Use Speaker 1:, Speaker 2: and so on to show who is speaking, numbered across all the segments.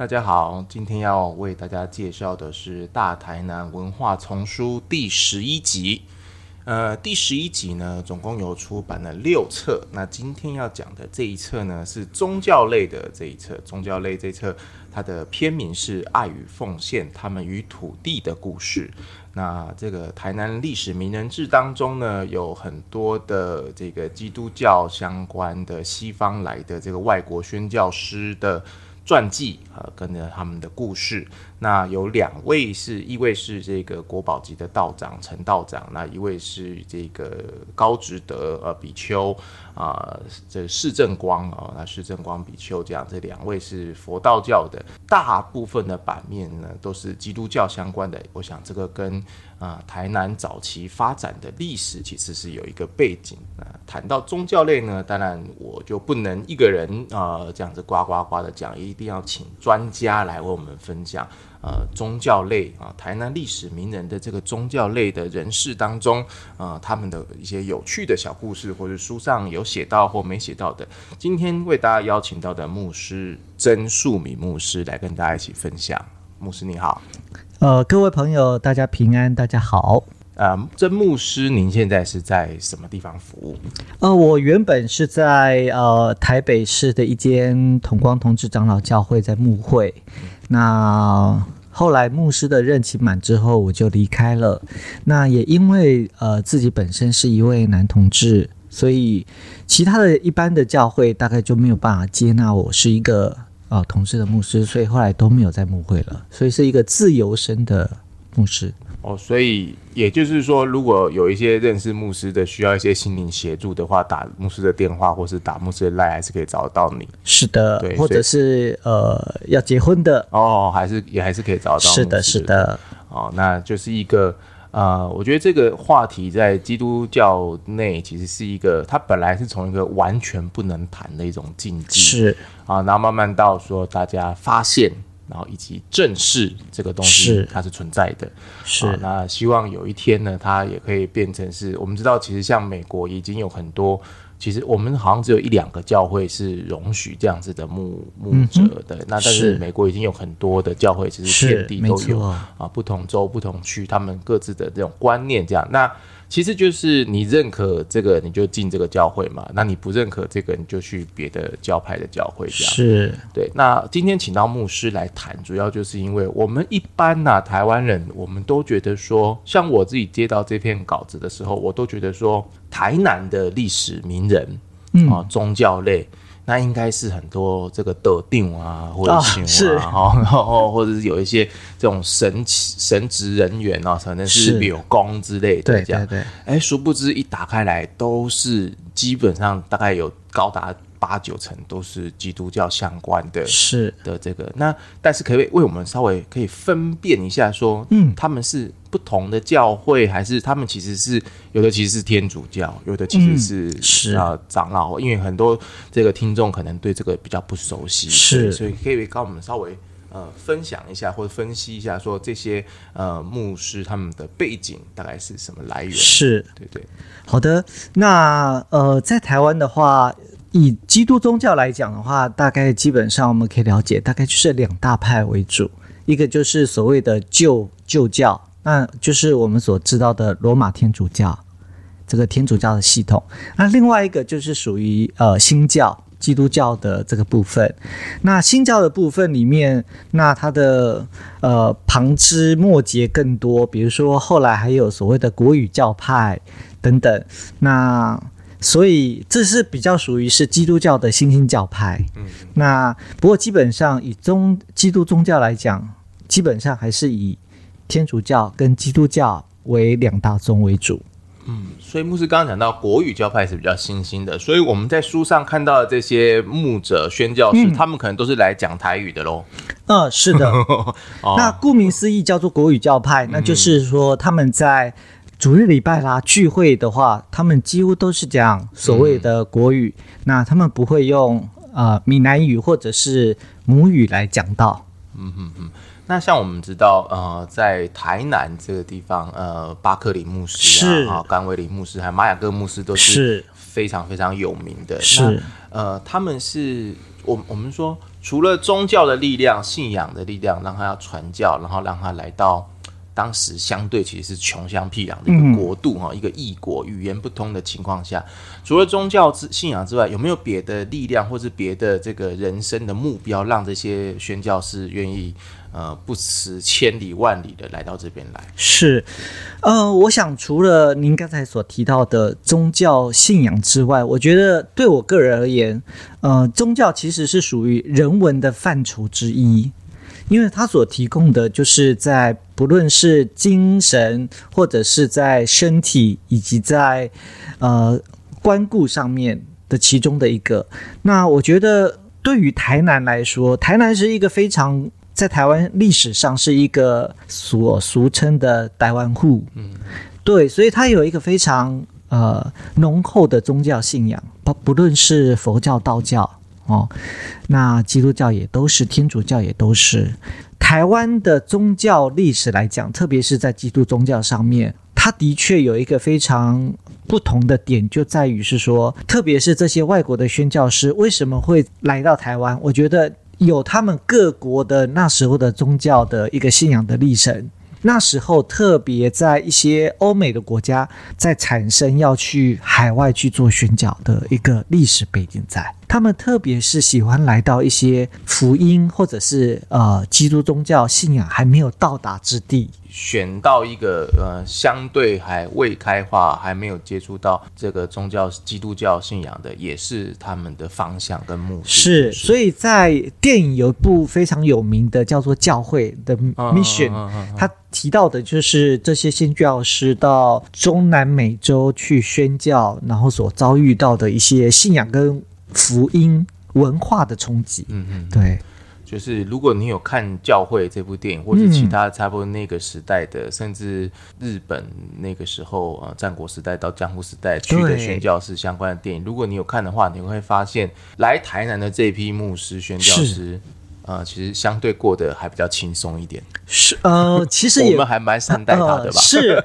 Speaker 1: 大家好，今天要为大家介绍的是《大台南文化丛书》第十一集。呃，第十一集呢，总共有出版了六册。那今天要讲的这一册呢，是宗教类的这一册。宗教类这一册，它的片名是《爱与奉献：他们与土地的故事》。那这个台南历史名人志当中呢，有很多的这个基督教相关的西方来的这个外国宣教师的传记啊，跟着他们的故事。那有两位是，一位是这个国宝级的道长陈道长，那一位是这个高职德。呃比丘啊，这释正光啊，那释正光比丘这样，这两位是佛道教的，大部分的版面呢都是基督教相关的。我想这个跟啊台南早期发展的历史其实是有一个背景啊。谈到宗教类呢，当然我就不能一个人啊这样子呱呱呱的讲，一定要请专家来为我们分享。呃，宗教类啊，台南历史名人的这个宗教类的人士当中，呃，他们的一些有趣的小故事，或者书上有写到或没写到的，今天为大家邀请到的牧师曾树米牧师来跟大家一起分享。牧师你好，
Speaker 2: 呃，各位朋友，大家平安，大家好。
Speaker 1: 呃，曾牧师，您现在是在什么地方服务？
Speaker 2: 呃，我原本是在呃台北市的一间同光同志长老教会，在牧会。那后来牧师的任期满之后，我就离开了。那也因为呃自己本身是一位男同志，所以其他的一般的教会大概就没有办法接纳我是一个呃同志的牧师，所以后来都没有在牧会了。所以是一个自由身的牧师。
Speaker 1: 哦，所以也就是说，如果有一些认识牧师的需要一些心灵协助的话，打牧师的电话或是打牧师的赖，还是可以找到你。
Speaker 2: 是的，对，或者是呃要结婚的
Speaker 1: 哦，还是也还是可以找得到。
Speaker 2: 是的，是的。
Speaker 1: 哦，那就是一个呃，我觉得这个话题在基督教内其实是一个，它本来是从一个完全不能谈的一种禁忌，
Speaker 2: 是
Speaker 1: 啊，然后慢慢到说大家发现。然后以及正视这个东西，它是存在的。
Speaker 2: 是
Speaker 1: 那希望有一天呢，它也可以变成是我们知道，其实像美国已经有很多，其实我们好像只有一两个教会是容许这样子的牧牧者的。那但是美国已经有很多的教会，其实遍地都有啊，不同州、不同区，他们各自的这种观念这样。那其实就是你认可这个，你就进这个教会嘛。那你不认可这个，你就去别的教派的教会这样。
Speaker 2: 是
Speaker 1: 对。那今天请到牧师来谈，主要就是因为我们一般呐，台湾人，我们都觉得说，像我自己接到这篇稿子的时候，我都觉得说，台南的历史名人啊，宗教类。那应该是很多这个德定啊，或者
Speaker 2: 是
Speaker 1: 啊，然后或者是有一些这种神神职人员啊，可能是柳工之类的这样。
Speaker 2: 对对。
Speaker 1: 哎，殊不知一打开来，都是基本上大概有高达。八九成都是基督教相关的，
Speaker 2: 是。
Speaker 1: 的，这个。那但是可以为我们稍微可以分辨一下，说，嗯，他们是不同的教会，还是他们其实是有的其实是天主教，有的其实是
Speaker 2: 是。
Speaker 1: 啊长老，因为很多这个听众可能对这个比较不熟悉，
Speaker 2: 是，
Speaker 1: 所以可以跟我们稍微呃分享一下或者分析一下，说这些呃牧师他们的背景大概是什么来源？
Speaker 2: 是。
Speaker 1: 对对，
Speaker 2: 好的，那呃在台湾的话。以基督宗教来讲的话，大概基本上我们可以了解，大概就是两大派为主，一个就是所谓的旧旧教，那就是我们所知道的罗马天主教这个天主教的系统，那另外一个就是属于呃新教基督教的这个部分。那新教的部分里面，那它的呃旁枝末节更多，比如说后来还有所谓的国语教派等等，那。所以这是比较属于是基督教的新兴教派。嗯，那不过基本上以宗基督宗教来讲，基本上还是以天主教跟基督教为两大宗为主。
Speaker 1: 嗯，所以牧师刚刚讲到国语教派是比较新兴的，所以我们在书上看到的这些牧者宣教士，他们可能都是来讲台语的喽。
Speaker 2: 嗯，是的。那顾名思义叫做国语教派，那就是说他们在。主日礼拜啦，聚会的话，他们几乎都是讲所谓的国语，那他们不会用呃闽南语或者是母语来讲到。嗯
Speaker 1: 哼哼，那像我们知道，呃，在台南这个地方，呃，巴克里牧师啊，甘威里牧师，还有玛雅各牧师，都是非常非常有名的。
Speaker 2: 是。
Speaker 1: 呃，他们是我我们说，除了宗教的力量、信仰的力量，让他要传教，然后让他来到当时相对其实是穷乡僻壤的一个国度哈、一个异国，语言不通的情况下，除了宗教之信仰之外，有没有别的力量或是别的这个人生的目标，让这些宣教士愿意呃不辞千里万里的来到这边来？
Speaker 2: 是，呃，我想除了您刚才所提到的宗教信仰之外，我觉得对我个人而言，呃，宗教其实是属于人文的范畴之一，因为它所提供的就是在不论是精神或者是在身体以及在呃关顾上面的其中的一个。那我觉得对于台南来说，台南是一个非常在台湾历史上是一个所俗称的台湾户，嗯，对，所以它有一个非常呃浓厚的宗教信仰，不不论是佛教、道教哦，那基督教也都是，天主教也都是。台湾的宗教历史来讲，特别是在基督宗教上面，它的确有一个非常不同的点，就在于是说，特别是这些外国的宣教师为什么会来到台湾？我觉得有他们各国的那时候的宗教的一个信仰的历程。那时候特别在一些欧美的国家，在产生要去海外去做宣教的一个历史背景在，他们特别是喜欢来到一些福音或者是呃基督宗教信仰还没有到达之地，
Speaker 1: 选到一个呃相对还未开化、还没有接触到这个宗教基督教信仰的，也是他们的方向跟目的。
Speaker 2: 是，所以在电影有一部非常有名的叫做《教会》的
Speaker 1: 嗯
Speaker 2: Mission，、
Speaker 1: 嗯嗯嗯嗯
Speaker 2: 他提到的就是这些宣教师到中南美洲去宣教，然后所遭遇到的一些信仰跟福音文化的冲击。
Speaker 1: 嗯嗯，
Speaker 2: 对，
Speaker 1: 就是如果你有看《教会》这部电影，或者其他差不多那个时代的，甚至日本那个时候呃战国时代到江户时代去的宣教士相关的电影，如果你有看的话，你会发现来台南的这批牧师宣教师。呃，其实相对过得还比较轻松一点，
Speaker 2: 是呃，其实
Speaker 1: 我们还蛮善待他的吧？
Speaker 2: 呃 是，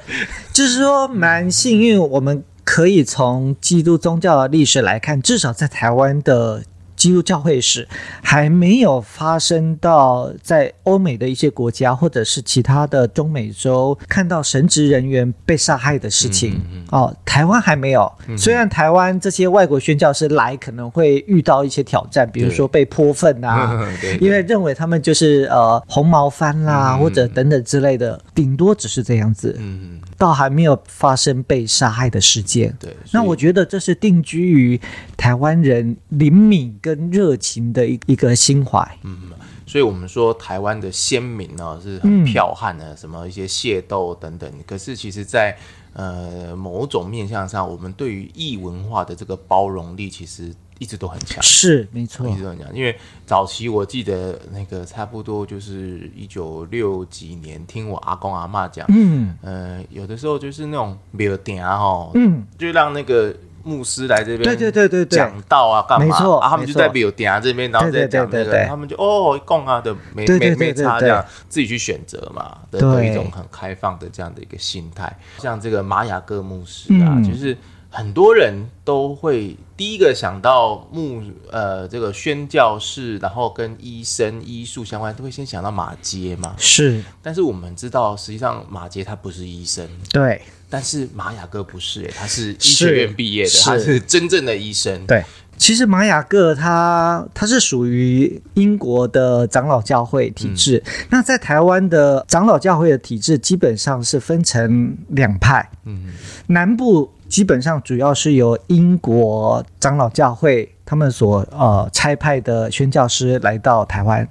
Speaker 2: 就是说蛮幸运，我们可以从基督宗教的历史来看，至少在台湾的。基督教会史还没有发生到在欧美的一些国家，或者是其他的中美洲看到神职人员被杀害的事情、哦。台湾还没有，虽然台湾这些外国宣教师来可能会遇到一些挑战，比如说被泼粪啊，因为认为他们就是呃红毛番啦，
Speaker 1: 嗯
Speaker 2: 或者等等之类的，顶多只是这样子，
Speaker 1: 嗯，
Speaker 2: 倒还没有发生被杀害的事件。
Speaker 1: 对。
Speaker 2: 那我觉得这是定居于台湾人灵敏跟热情的一一个心怀。
Speaker 1: 嗯所以我们说台湾的先民呢是很剽悍的，什么一些械斗等等。可是其实在，呃某种面向上，我们对于异文化的这个包容力，其实一直都很强。
Speaker 2: 是，没错。
Speaker 1: 一直，都很强，因为早期我记得那个差不多就是一九六几年，听我阿公阿妈讲，
Speaker 2: 嗯。
Speaker 1: 呃，有的时候就是那种庙点啊，哦，
Speaker 2: 嗯，
Speaker 1: 就让那个牧师来这边，
Speaker 2: 对对对对对。
Speaker 1: 讲道啊，干嘛？
Speaker 2: 没错
Speaker 1: 啊，他们就在庙点这边，然后再讲那个，他们就哦，供啊的没没没差这样，自己去选择嘛的一种很开放的这样的一个心态。像这个玛雅各牧师啊，
Speaker 2: 嗯。
Speaker 1: 就是很多人都会第一个想到牧呃这个宣教士，然后跟医生医术相关，都会先想到马杰嘛。
Speaker 2: 是，
Speaker 1: 但是我们知道，实际上马杰他不是医生，
Speaker 2: 对。
Speaker 1: 但是玛雅各不是、欸，他是医
Speaker 2: 是
Speaker 1: 学院毕业的，
Speaker 2: 是。
Speaker 1: 他是真正的医生。
Speaker 2: 对。其实玛雅各他他是属于英国的长老教会体制，那在台湾的长老教会的体制基本上是分成两派，
Speaker 1: 嗯，
Speaker 2: 南部基本上主要是由英国长老教会他们所呃差派的宣教师来到台湾，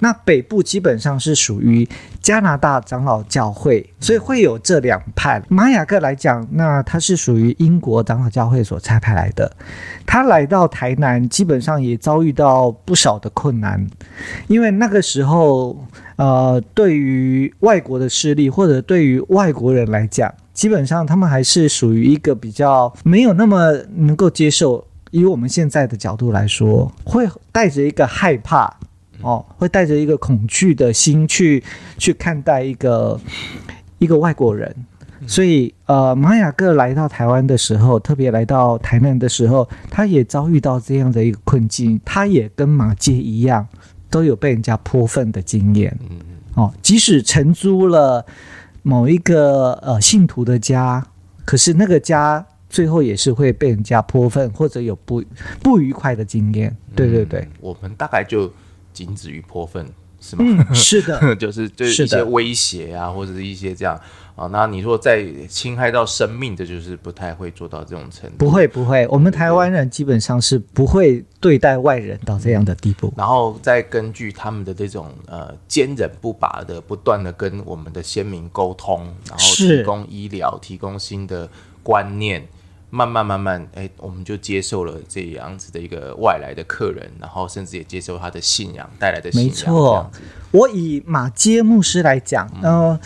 Speaker 2: 那北部基本上是属于加拿大长老教会，所以会有这两派。玛雅各来讲，那他是属于英国长老教会所差派来的，他来到台南，基本上也遭遇到不少的困难，因为那个时候，呃，对于外国的势力或者对于外国人来讲，基本上他们还是属于一个比较没有那么能够接受。以我们现在的角度来说，会带着一个害怕哦，会带着一个恐惧的心去去看待一个一个外国人。所以呃，玛雅各来到台湾的时候，特别来到台南的时候，他也遭遇到这样的一个困境，他也跟马街一样，都有被人家泼粪的经验。
Speaker 1: 嗯
Speaker 2: 哦，即使承租了某一个呃信徒的家，可是那个家最后也是会被人家泼粪，或者有不不愉快的经验。对对对，
Speaker 1: 我们大概就仅止于泼粪，是吗？
Speaker 2: 嗯，是的，
Speaker 1: 就是就是
Speaker 2: 是的
Speaker 1: 一些威胁啊，或者是一些这样啊。那你说在侵害到生命的，就是不太会做到这种程度。
Speaker 2: 不会不会，我们台湾人基本上是不会对待外人到这样的地步。
Speaker 1: 然后再根据他们的这种呃坚韧不拔的，不断的跟我们的先民沟通，然后提供医疗，提供新的观念，慢慢慢慢，哎，我们就接受了这样子的一个外来的客人，然后甚至也接受他的信仰带来的信仰。
Speaker 2: 没错，我以马街牧师来讲，呃，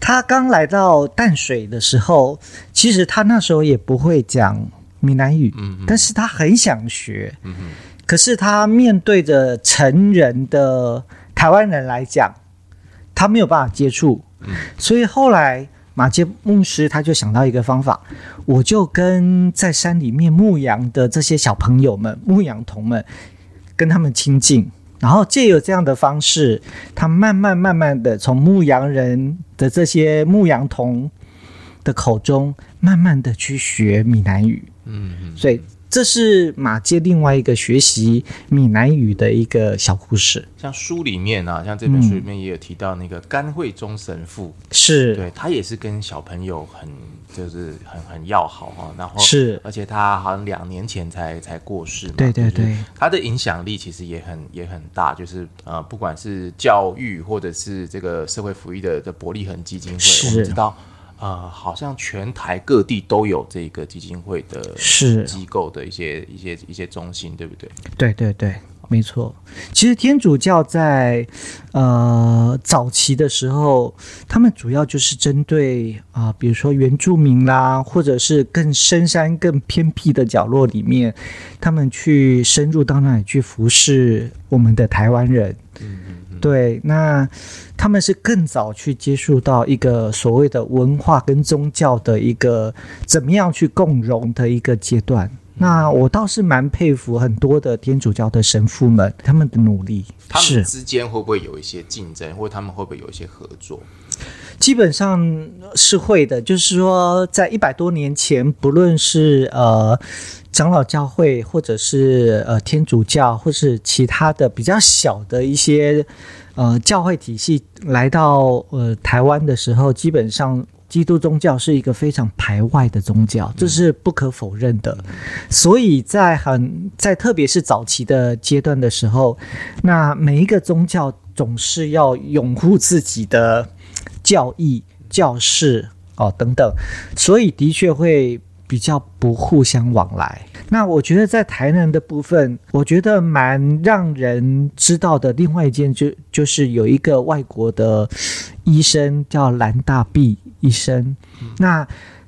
Speaker 2: 他刚来到淡水的时候，其实他那时候也不会讲闽南语，
Speaker 1: 嗯
Speaker 2: 但是他很想学。可是他面对着成人的台湾人来讲，他没有办法接触，所以后来马杰牧师他就想到一个方法，我就跟在山里面牧羊的这些小朋友们、牧羊童们，跟他们亲近，然后借由这样的方式，他慢慢慢慢的从牧羊人的这些牧羊童的口中，慢慢的去学闽南语。
Speaker 1: 嗯嗯，
Speaker 2: 所以这是马街另外一个学习闽南语的一个小故事。
Speaker 1: 像书里面啊，像这本书里面也有提到那个甘惠忠神父，
Speaker 2: 是，
Speaker 1: 对他也是跟小朋友很就是很很要好哈，然后
Speaker 2: 是
Speaker 1: 而且他好像两年前才才过世嘛，就是
Speaker 2: 对对对
Speaker 1: 他的影响力其实也很也很大，就是呃，不管是教育或者是这个社会福利的的伯利恒基金会，我们知道。呃，好像全台各地都有这个基金会的
Speaker 2: 是
Speaker 1: 机构的一些一些一些中心，对不对？
Speaker 2: 对对对，没错。其实天主教在呃早期的时候，他们主要就是针对啊、比如说原住民啦，或者是更深山、更偏僻的角落里面，他们去深入到那里去服侍我们的台湾人。对，那他们是更早去接触到一个所谓的文化跟宗教的一个怎么样去共融的一个阶段。那我倒是蛮佩服很多的天主教的神父们他们的努力，
Speaker 1: 他们之间会不会有一些竞争，或他们会不会有一些合作？
Speaker 2: 基本上是会的。就是说，在一百多年前，不论是呃长老教会，或者是呃天主教，或是其他的比较小的一些呃教会体系来到呃台湾的时候，基本上。基督宗教是一个非常排外的宗教，这是不可否认的。所以在很在特别是早期的阶段的时候，那每一个宗教总是要拥护自己的教义、教士哦等等，所以的确会比较不互相往来。那我觉得在台南的部分，我觉得蛮让人知道的。另外一件就就是有一个外国的医生叫兰大毕医生，那。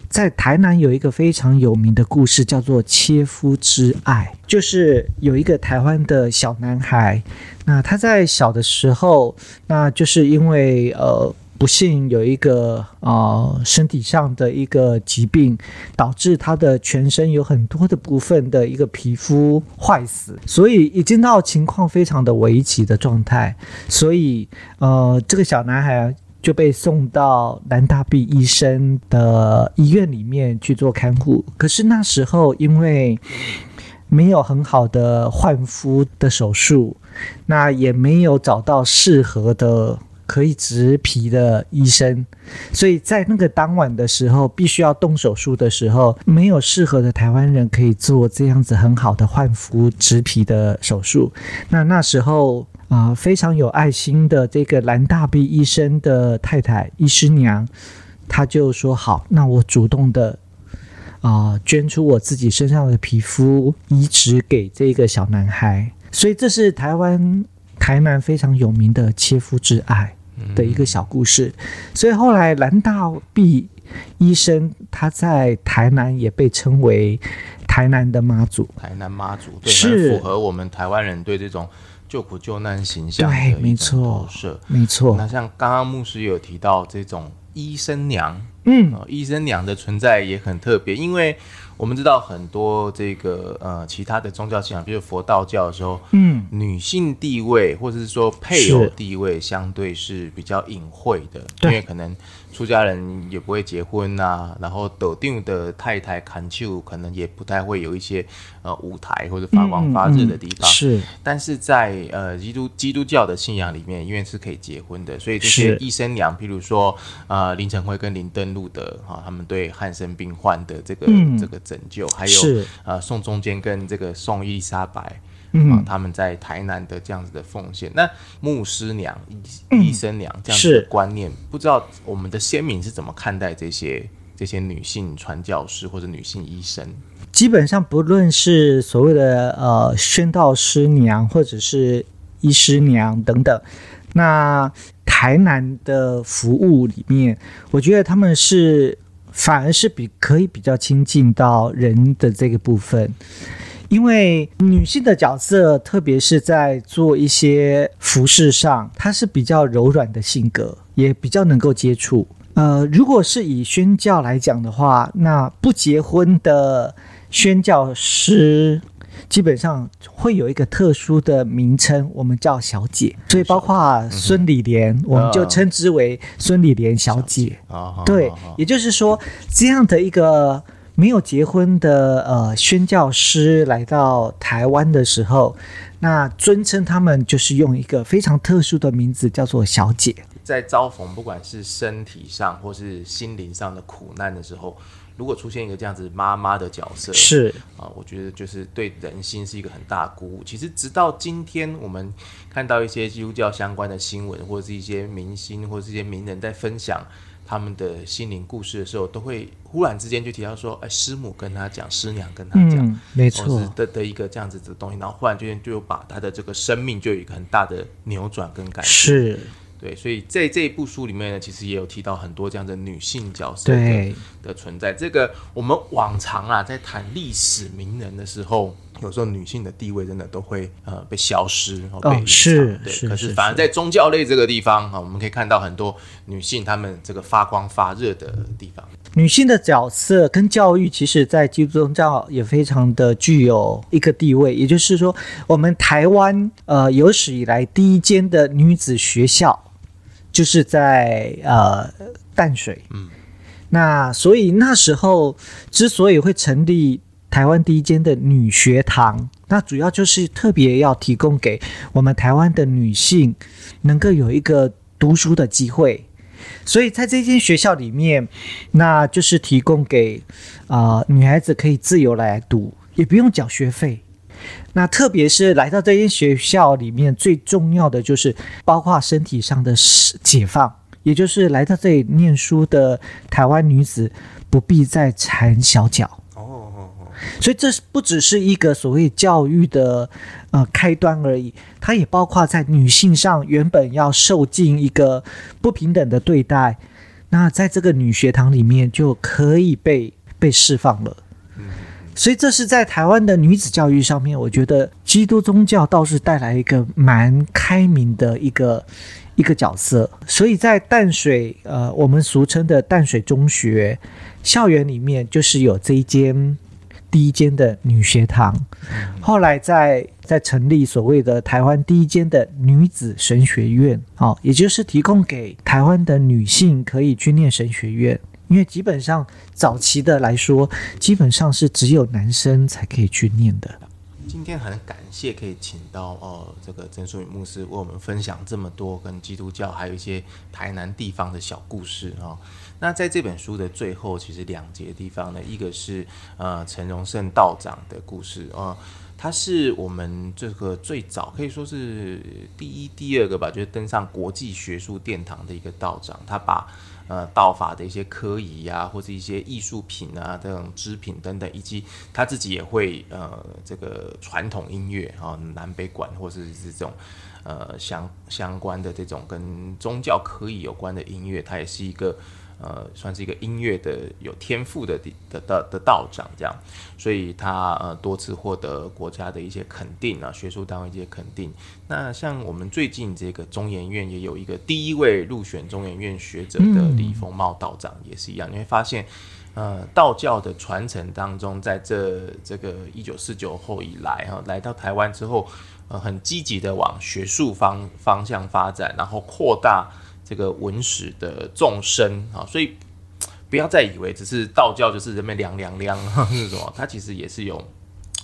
Speaker 2: 在台南有一个非常有名的故事，叫做切肤之爱，就是有一个台湾的小男孩，那他在小的时候，那就是因为呃不幸有一个呃身体上的一个疾病，导致他的全身有很多的部分的一个皮肤坏死，所以已经到情况非常的危急的状态，所以呃这个小男孩。就被送到南大毕医生的医院里面去做看护。可是那时候因为没有很好的换肤的手术，那也没有找到适合的可以植皮的医生，所以在那个当晚的时候，必须要动手术的时候，没有适合的台湾人可以做这样子很好的换肤植皮的手术。那那时候。啊、非常有爱心的这个蓝大臂医生的太太医师娘，她就说好，那我主动的啊、捐出我自己身上的皮肤移植给这个小男孩，所以这是台湾台南非常有名的切肤之爱的一个小故事。所以后来蓝大毕医生他在台南也被称为台南的妈祖。
Speaker 1: 台南妈祖对，
Speaker 2: 是
Speaker 1: 很符合我们台湾人对这种救苦救难形象
Speaker 2: 对没错
Speaker 1: 是。
Speaker 2: 没错
Speaker 1: 那，像刚刚牧师有提到这种医生娘，
Speaker 2: 嗯，
Speaker 1: 哦，医生娘的存在也很特别，因为我们知道很多这个呃其他的宗教信仰，比如佛道教的时候，
Speaker 2: 嗯，
Speaker 1: 女性地位或者是说配偶地位相对是比较隐晦的，因
Speaker 2: 对
Speaker 1: 为可能出家人也不会结婚呐、然后斗定的太太砍秋可能也不太会有一些呃舞台或者发光发热的地方，
Speaker 2: 嗯是。
Speaker 1: 但是在呃基督基督教的信仰里面，因为是可以结婚的，所以这些
Speaker 2: 是。
Speaker 1: 医生娘，譬如说呃林晨辉跟林登路的哈、他们对汉生病患的这个、
Speaker 2: 嗯。
Speaker 1: 这个拯救，还有呃宋中坚跟这个宋伊丽莎白。
Speaker 2: 嗯
Speaker 1: 啊，他们在台南的这样子的奉献，那牧师娘、医医生娘这样子的观念，不知道我们的先民是怎么看待这些这些女性传教士或者女性医生？
Speaker 2: 基本上不论是所谓的呃宣道师娘，或者是医师娘等等，那台南的服务里面，我觉得他们是反而是比可以比较亲近到人的这个部分。因为女性的角色，特别是在做一些服饰上，她是比较柔软的性格，也比较能够接触。呃，如果是以宣教来讲的话，那不结婚的宣教师基本上会有一个特殊的名称，我们叫小姐。所以包括孙李莲，我们就称之为孙李莲小姐。
Speaker 1: 啊，
Speaker 2: 对也就是说，这样的一个没有结婚的呃宣教师来到台湾的时候，那尊称他们就是用一个非常特殊的名字，叫做小姐。
Speaker 1: 在遭逢不管是身体上或是心灵上的苦难的时候，如果出现一个这样子妈妈的角色，
Speaker 2: 是
Speaker 1: 啊，我觉得就是对人心是一个很大的鼓舞。其实直到今天，我们看到一些基督教相关的新闻，或者是一些明星或者是一些名人在分享他们的心灵故事的时候，都会忽然之间就提到说，哎，师母跟他讲，师娘跟他讲。
Speaker 2: 嗯，没错，
Speaker 1: 的的一个这样子的东西，然后忽然之间就把他的这个生命就有一个很大的扭转跟改变。
Speaker 2: 是
Speaker 1: 对，所以在这一部书里面呢，其实也有提到很多这样的女性角色的
Speaker 2: 对，
Speaker 1: 的存在。这个我们往常啊，在谈历史名人的时候，有时候女性的地位真的都会呃被消失哦。
Speaker 2: 是是
Speaker 1: 可是反而在宗教类这个地方啊，我们可以看到很多女性她们这个发光发热的地方。
Speaker 2: 女性的角色跟教育，其实在基督宗教也非常的具有一个地位。也就是说，我们台湾呃有史以来第一间的女子学校，就是在呃淡水。嗯，那所以那时候之所以会成立台湾第一间的女学堂，那主要就是特别要提供给我们台湾的女性能够有一个读书的机会。所以在这间学校里面，那就是提供给啊、呃女孩子可以自由来读，也不用缴学费。那特别是来到这些学校里面，最重要的就是包括身体上的解放，也就是来到这里念书的台湾女子不必再缠小脚。
Speaker 1: 哦哦哦，
Speaker 2: 所以这是不只是一个所谓教育的呃开端而已，它也包括在女性上原本要受尽一个不平等的对待，那在这个女学堂里面就可以被被释放了。所以这是在台湾的女子教育上面，我觉得基督宗教倒是带来一个蛮开明的一个一个角色。所以在淡水，呃，我们俗称的淡水中学校园里面，就是有这一间第一间的女学堂，后来在在成立所谓的台湾第一间的女子神学院，哦，也就是提供给台湾的女性可以去念神学院。因为基本上早期的来说，基本上是只有男生才可以去念的。
Speaker 1: 今天很感谢可以请到哦这个曾淑敏牧师为我们分享这么多跟基督教还有一些台南地方的小故事哦。那在这本书的最后，其实两节地方呢，一个是呃陈荣胜道长的故事哦。他是我们这个最早可以说是第一、第二个吧，就是登上国际学术殿堂的一个道长。他把呃道法的一些科仪啊，或者一些艺术品啊这种织品等等，以及他自己也会呃这个传统音乐啊、南北管或者是这种呃相相关的这种跟宗教科仪有关的音乐，它也是一个呃，算是一个音乐的有天赋的的的的道长这样，所以他呃多次获得国家的一些肯定啊，学术单位一些肯定。那像我们最近这个中研院也有一个第一位入选中研院学者的李丰茂道长也是一样，你会发现，呃，道教的传承当中，在这这个一九四九后以来哈，来到台湾之后，呃，很积极的往学术方方向发展，然后扩大。这个文史的众生啊，所以不要再以为只是道教就是人们凉凉凉 那种，它其实也是有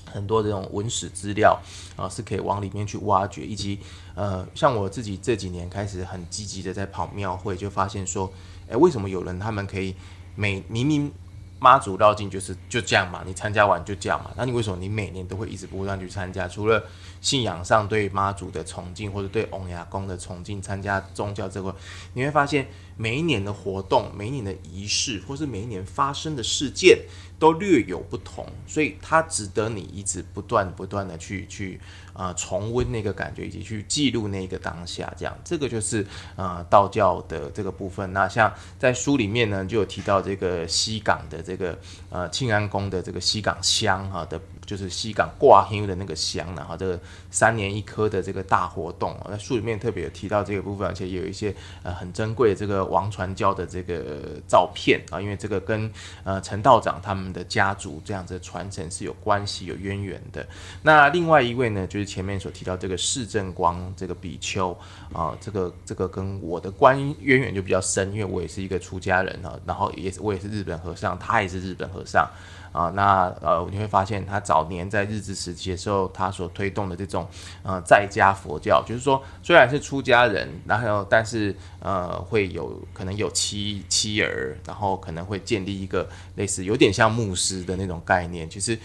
Speaker 1: 很多这种文史资料啊，是可以往里面去挖掘。以及呃，像我自己这几年开始很积极的在跑庙会，就发现说，哎，为什么有人他们可以每明明妈祖绕境就是就这样嘛，你参加完就这样嘛，那你为什么你每年都会一直不断去参加？除了信仰上对妈祖的崇敬，或者对翁牙公的崇敬，参加宗教这个，你会发现每一年的活动、每一年的仪式，或是每一年发生的事件，都略有不同，所以它值得你一直不断不断的去去啊重温那个感觉，以及去记录那个当下。这样，这个就是啊道教的这个部分。那像在书里面呢，就有提到这个西港的这个呃庆安宫的这个西港香哈的。就是西港挂香的那个香，然后这个三年一科的这个大活动，那书里面特别有提到这个部分，而且也有一些呃很珍贵的这个王传教的这个照片啊，因为这个跟呃陈道长他们的家族这样子传承是有关系有渊源的。那另外一位呢，就是前面所提到这个释正光这个比丘啊，这个这个跟我的关渊源就比较深，因为我也是一个出家人啊，然后也是我也是日本和尚，他也是日本和尚。啊，那呃，你会发现他早年在日治时期的时候，他所推动的这种呃在家佛教，就是说虽然是出家人，然后但是呃会有可能有妻妻儿，然后可能会建立一个类似有点像牧师的那种概念，其实。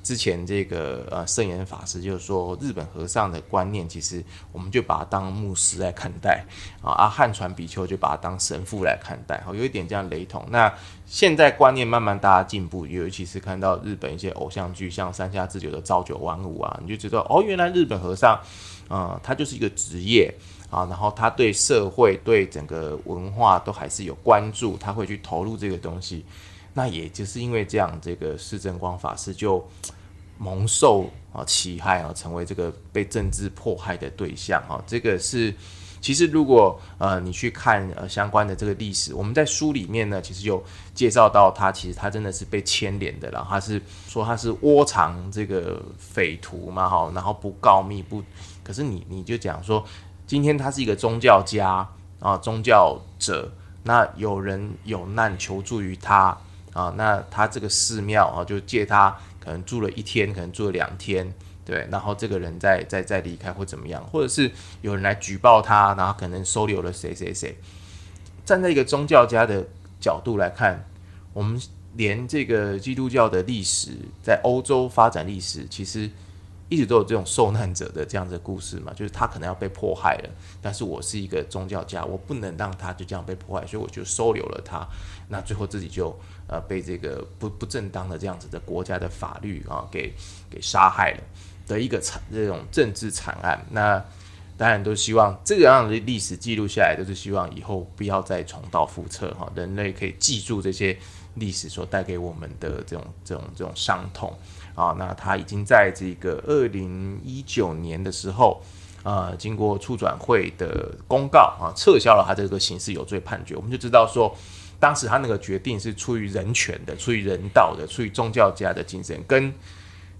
Speaker 1: 之前这个呃圣严法师就是说，日本和尚的观念其实我们就把他当牧师来看待啊，而汉传比丘就把他当神父来看待，好有一点这样雷同。那现在观念慢慢大家进步，尤其是看到日本一些偶像剧，像三下智久的朝九晚五啊，你就知道哦，原来日本和尚啊，他就是一个职业啊，然后他对社会对整个文化都还是有关注，他会去投入这个东西。那也就是因为这样，这个释正光法师就。蒙受啊其害啊，成为这个被政治迫害的对象啊，这个是其实如果呃你去看呃相关的这个历史，我们在书里面呢，其实有介绍到他，其实他真的是被牵连的，然后他是说他是窝藏这个匪徒嘛哈，然后不告密不，可是你你就讲说，今天他是一个宗教家啊，宗教者，那有人有难求助于他啊，那他这个寺庙啊就借他。可能住了一天，可能住了两天，对，然后这个人再再再离开或怎么样，或者是有人来举报他，然后可能收留了谁谁谁。站在一个宗教家的角度来看，我们连这个基督教的历史在欧洲发展历史，其实一直都有这种受难者的这样的故事嘛，就是他可能要被迫害了，但是我是一个宗教家，我不能让他就这样被迫害，所以我就收留了他，那最后自己就。呃，被这个不不正当的这样子的国家的法律啊，给给杀害了的一个惨这种政治惨案。那当然都希望这个样的历史记录下来，都是希望以后不要再重蹈覆辙哈。人类可以记住这些历史所带给我们的这种这种这种伤痛啊。那他已经在这个二零一九年的时候，呃，经过处转会的公告啊，撤销了他这个刑事有罪判决。我们就知道说。当时他那个决定是出于人权的，出于人道的，出于宗教家的精神，跟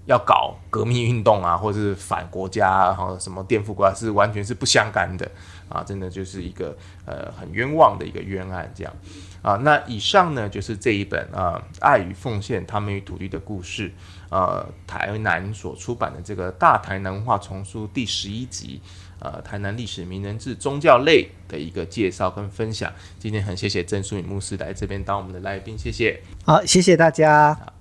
Speaker 1: 要搞革命运动啊，或者是反国家，然后什么颠覆国家是完全是不相干的啊！真的就是一个呃很冤枉的一个冤案这样啊。那以上呢就是这一本啊《爱与奉献：他们与土地的故事》呃台南所出版的这个《大台南文化丛书》第十一集。呃，台南历史名人志宗教类的一个介绍跟分享。今天很谢谢郑淑敏牧师来这边当我们的来宾，谢谢。
Speaker 2: 好，谢谢大家。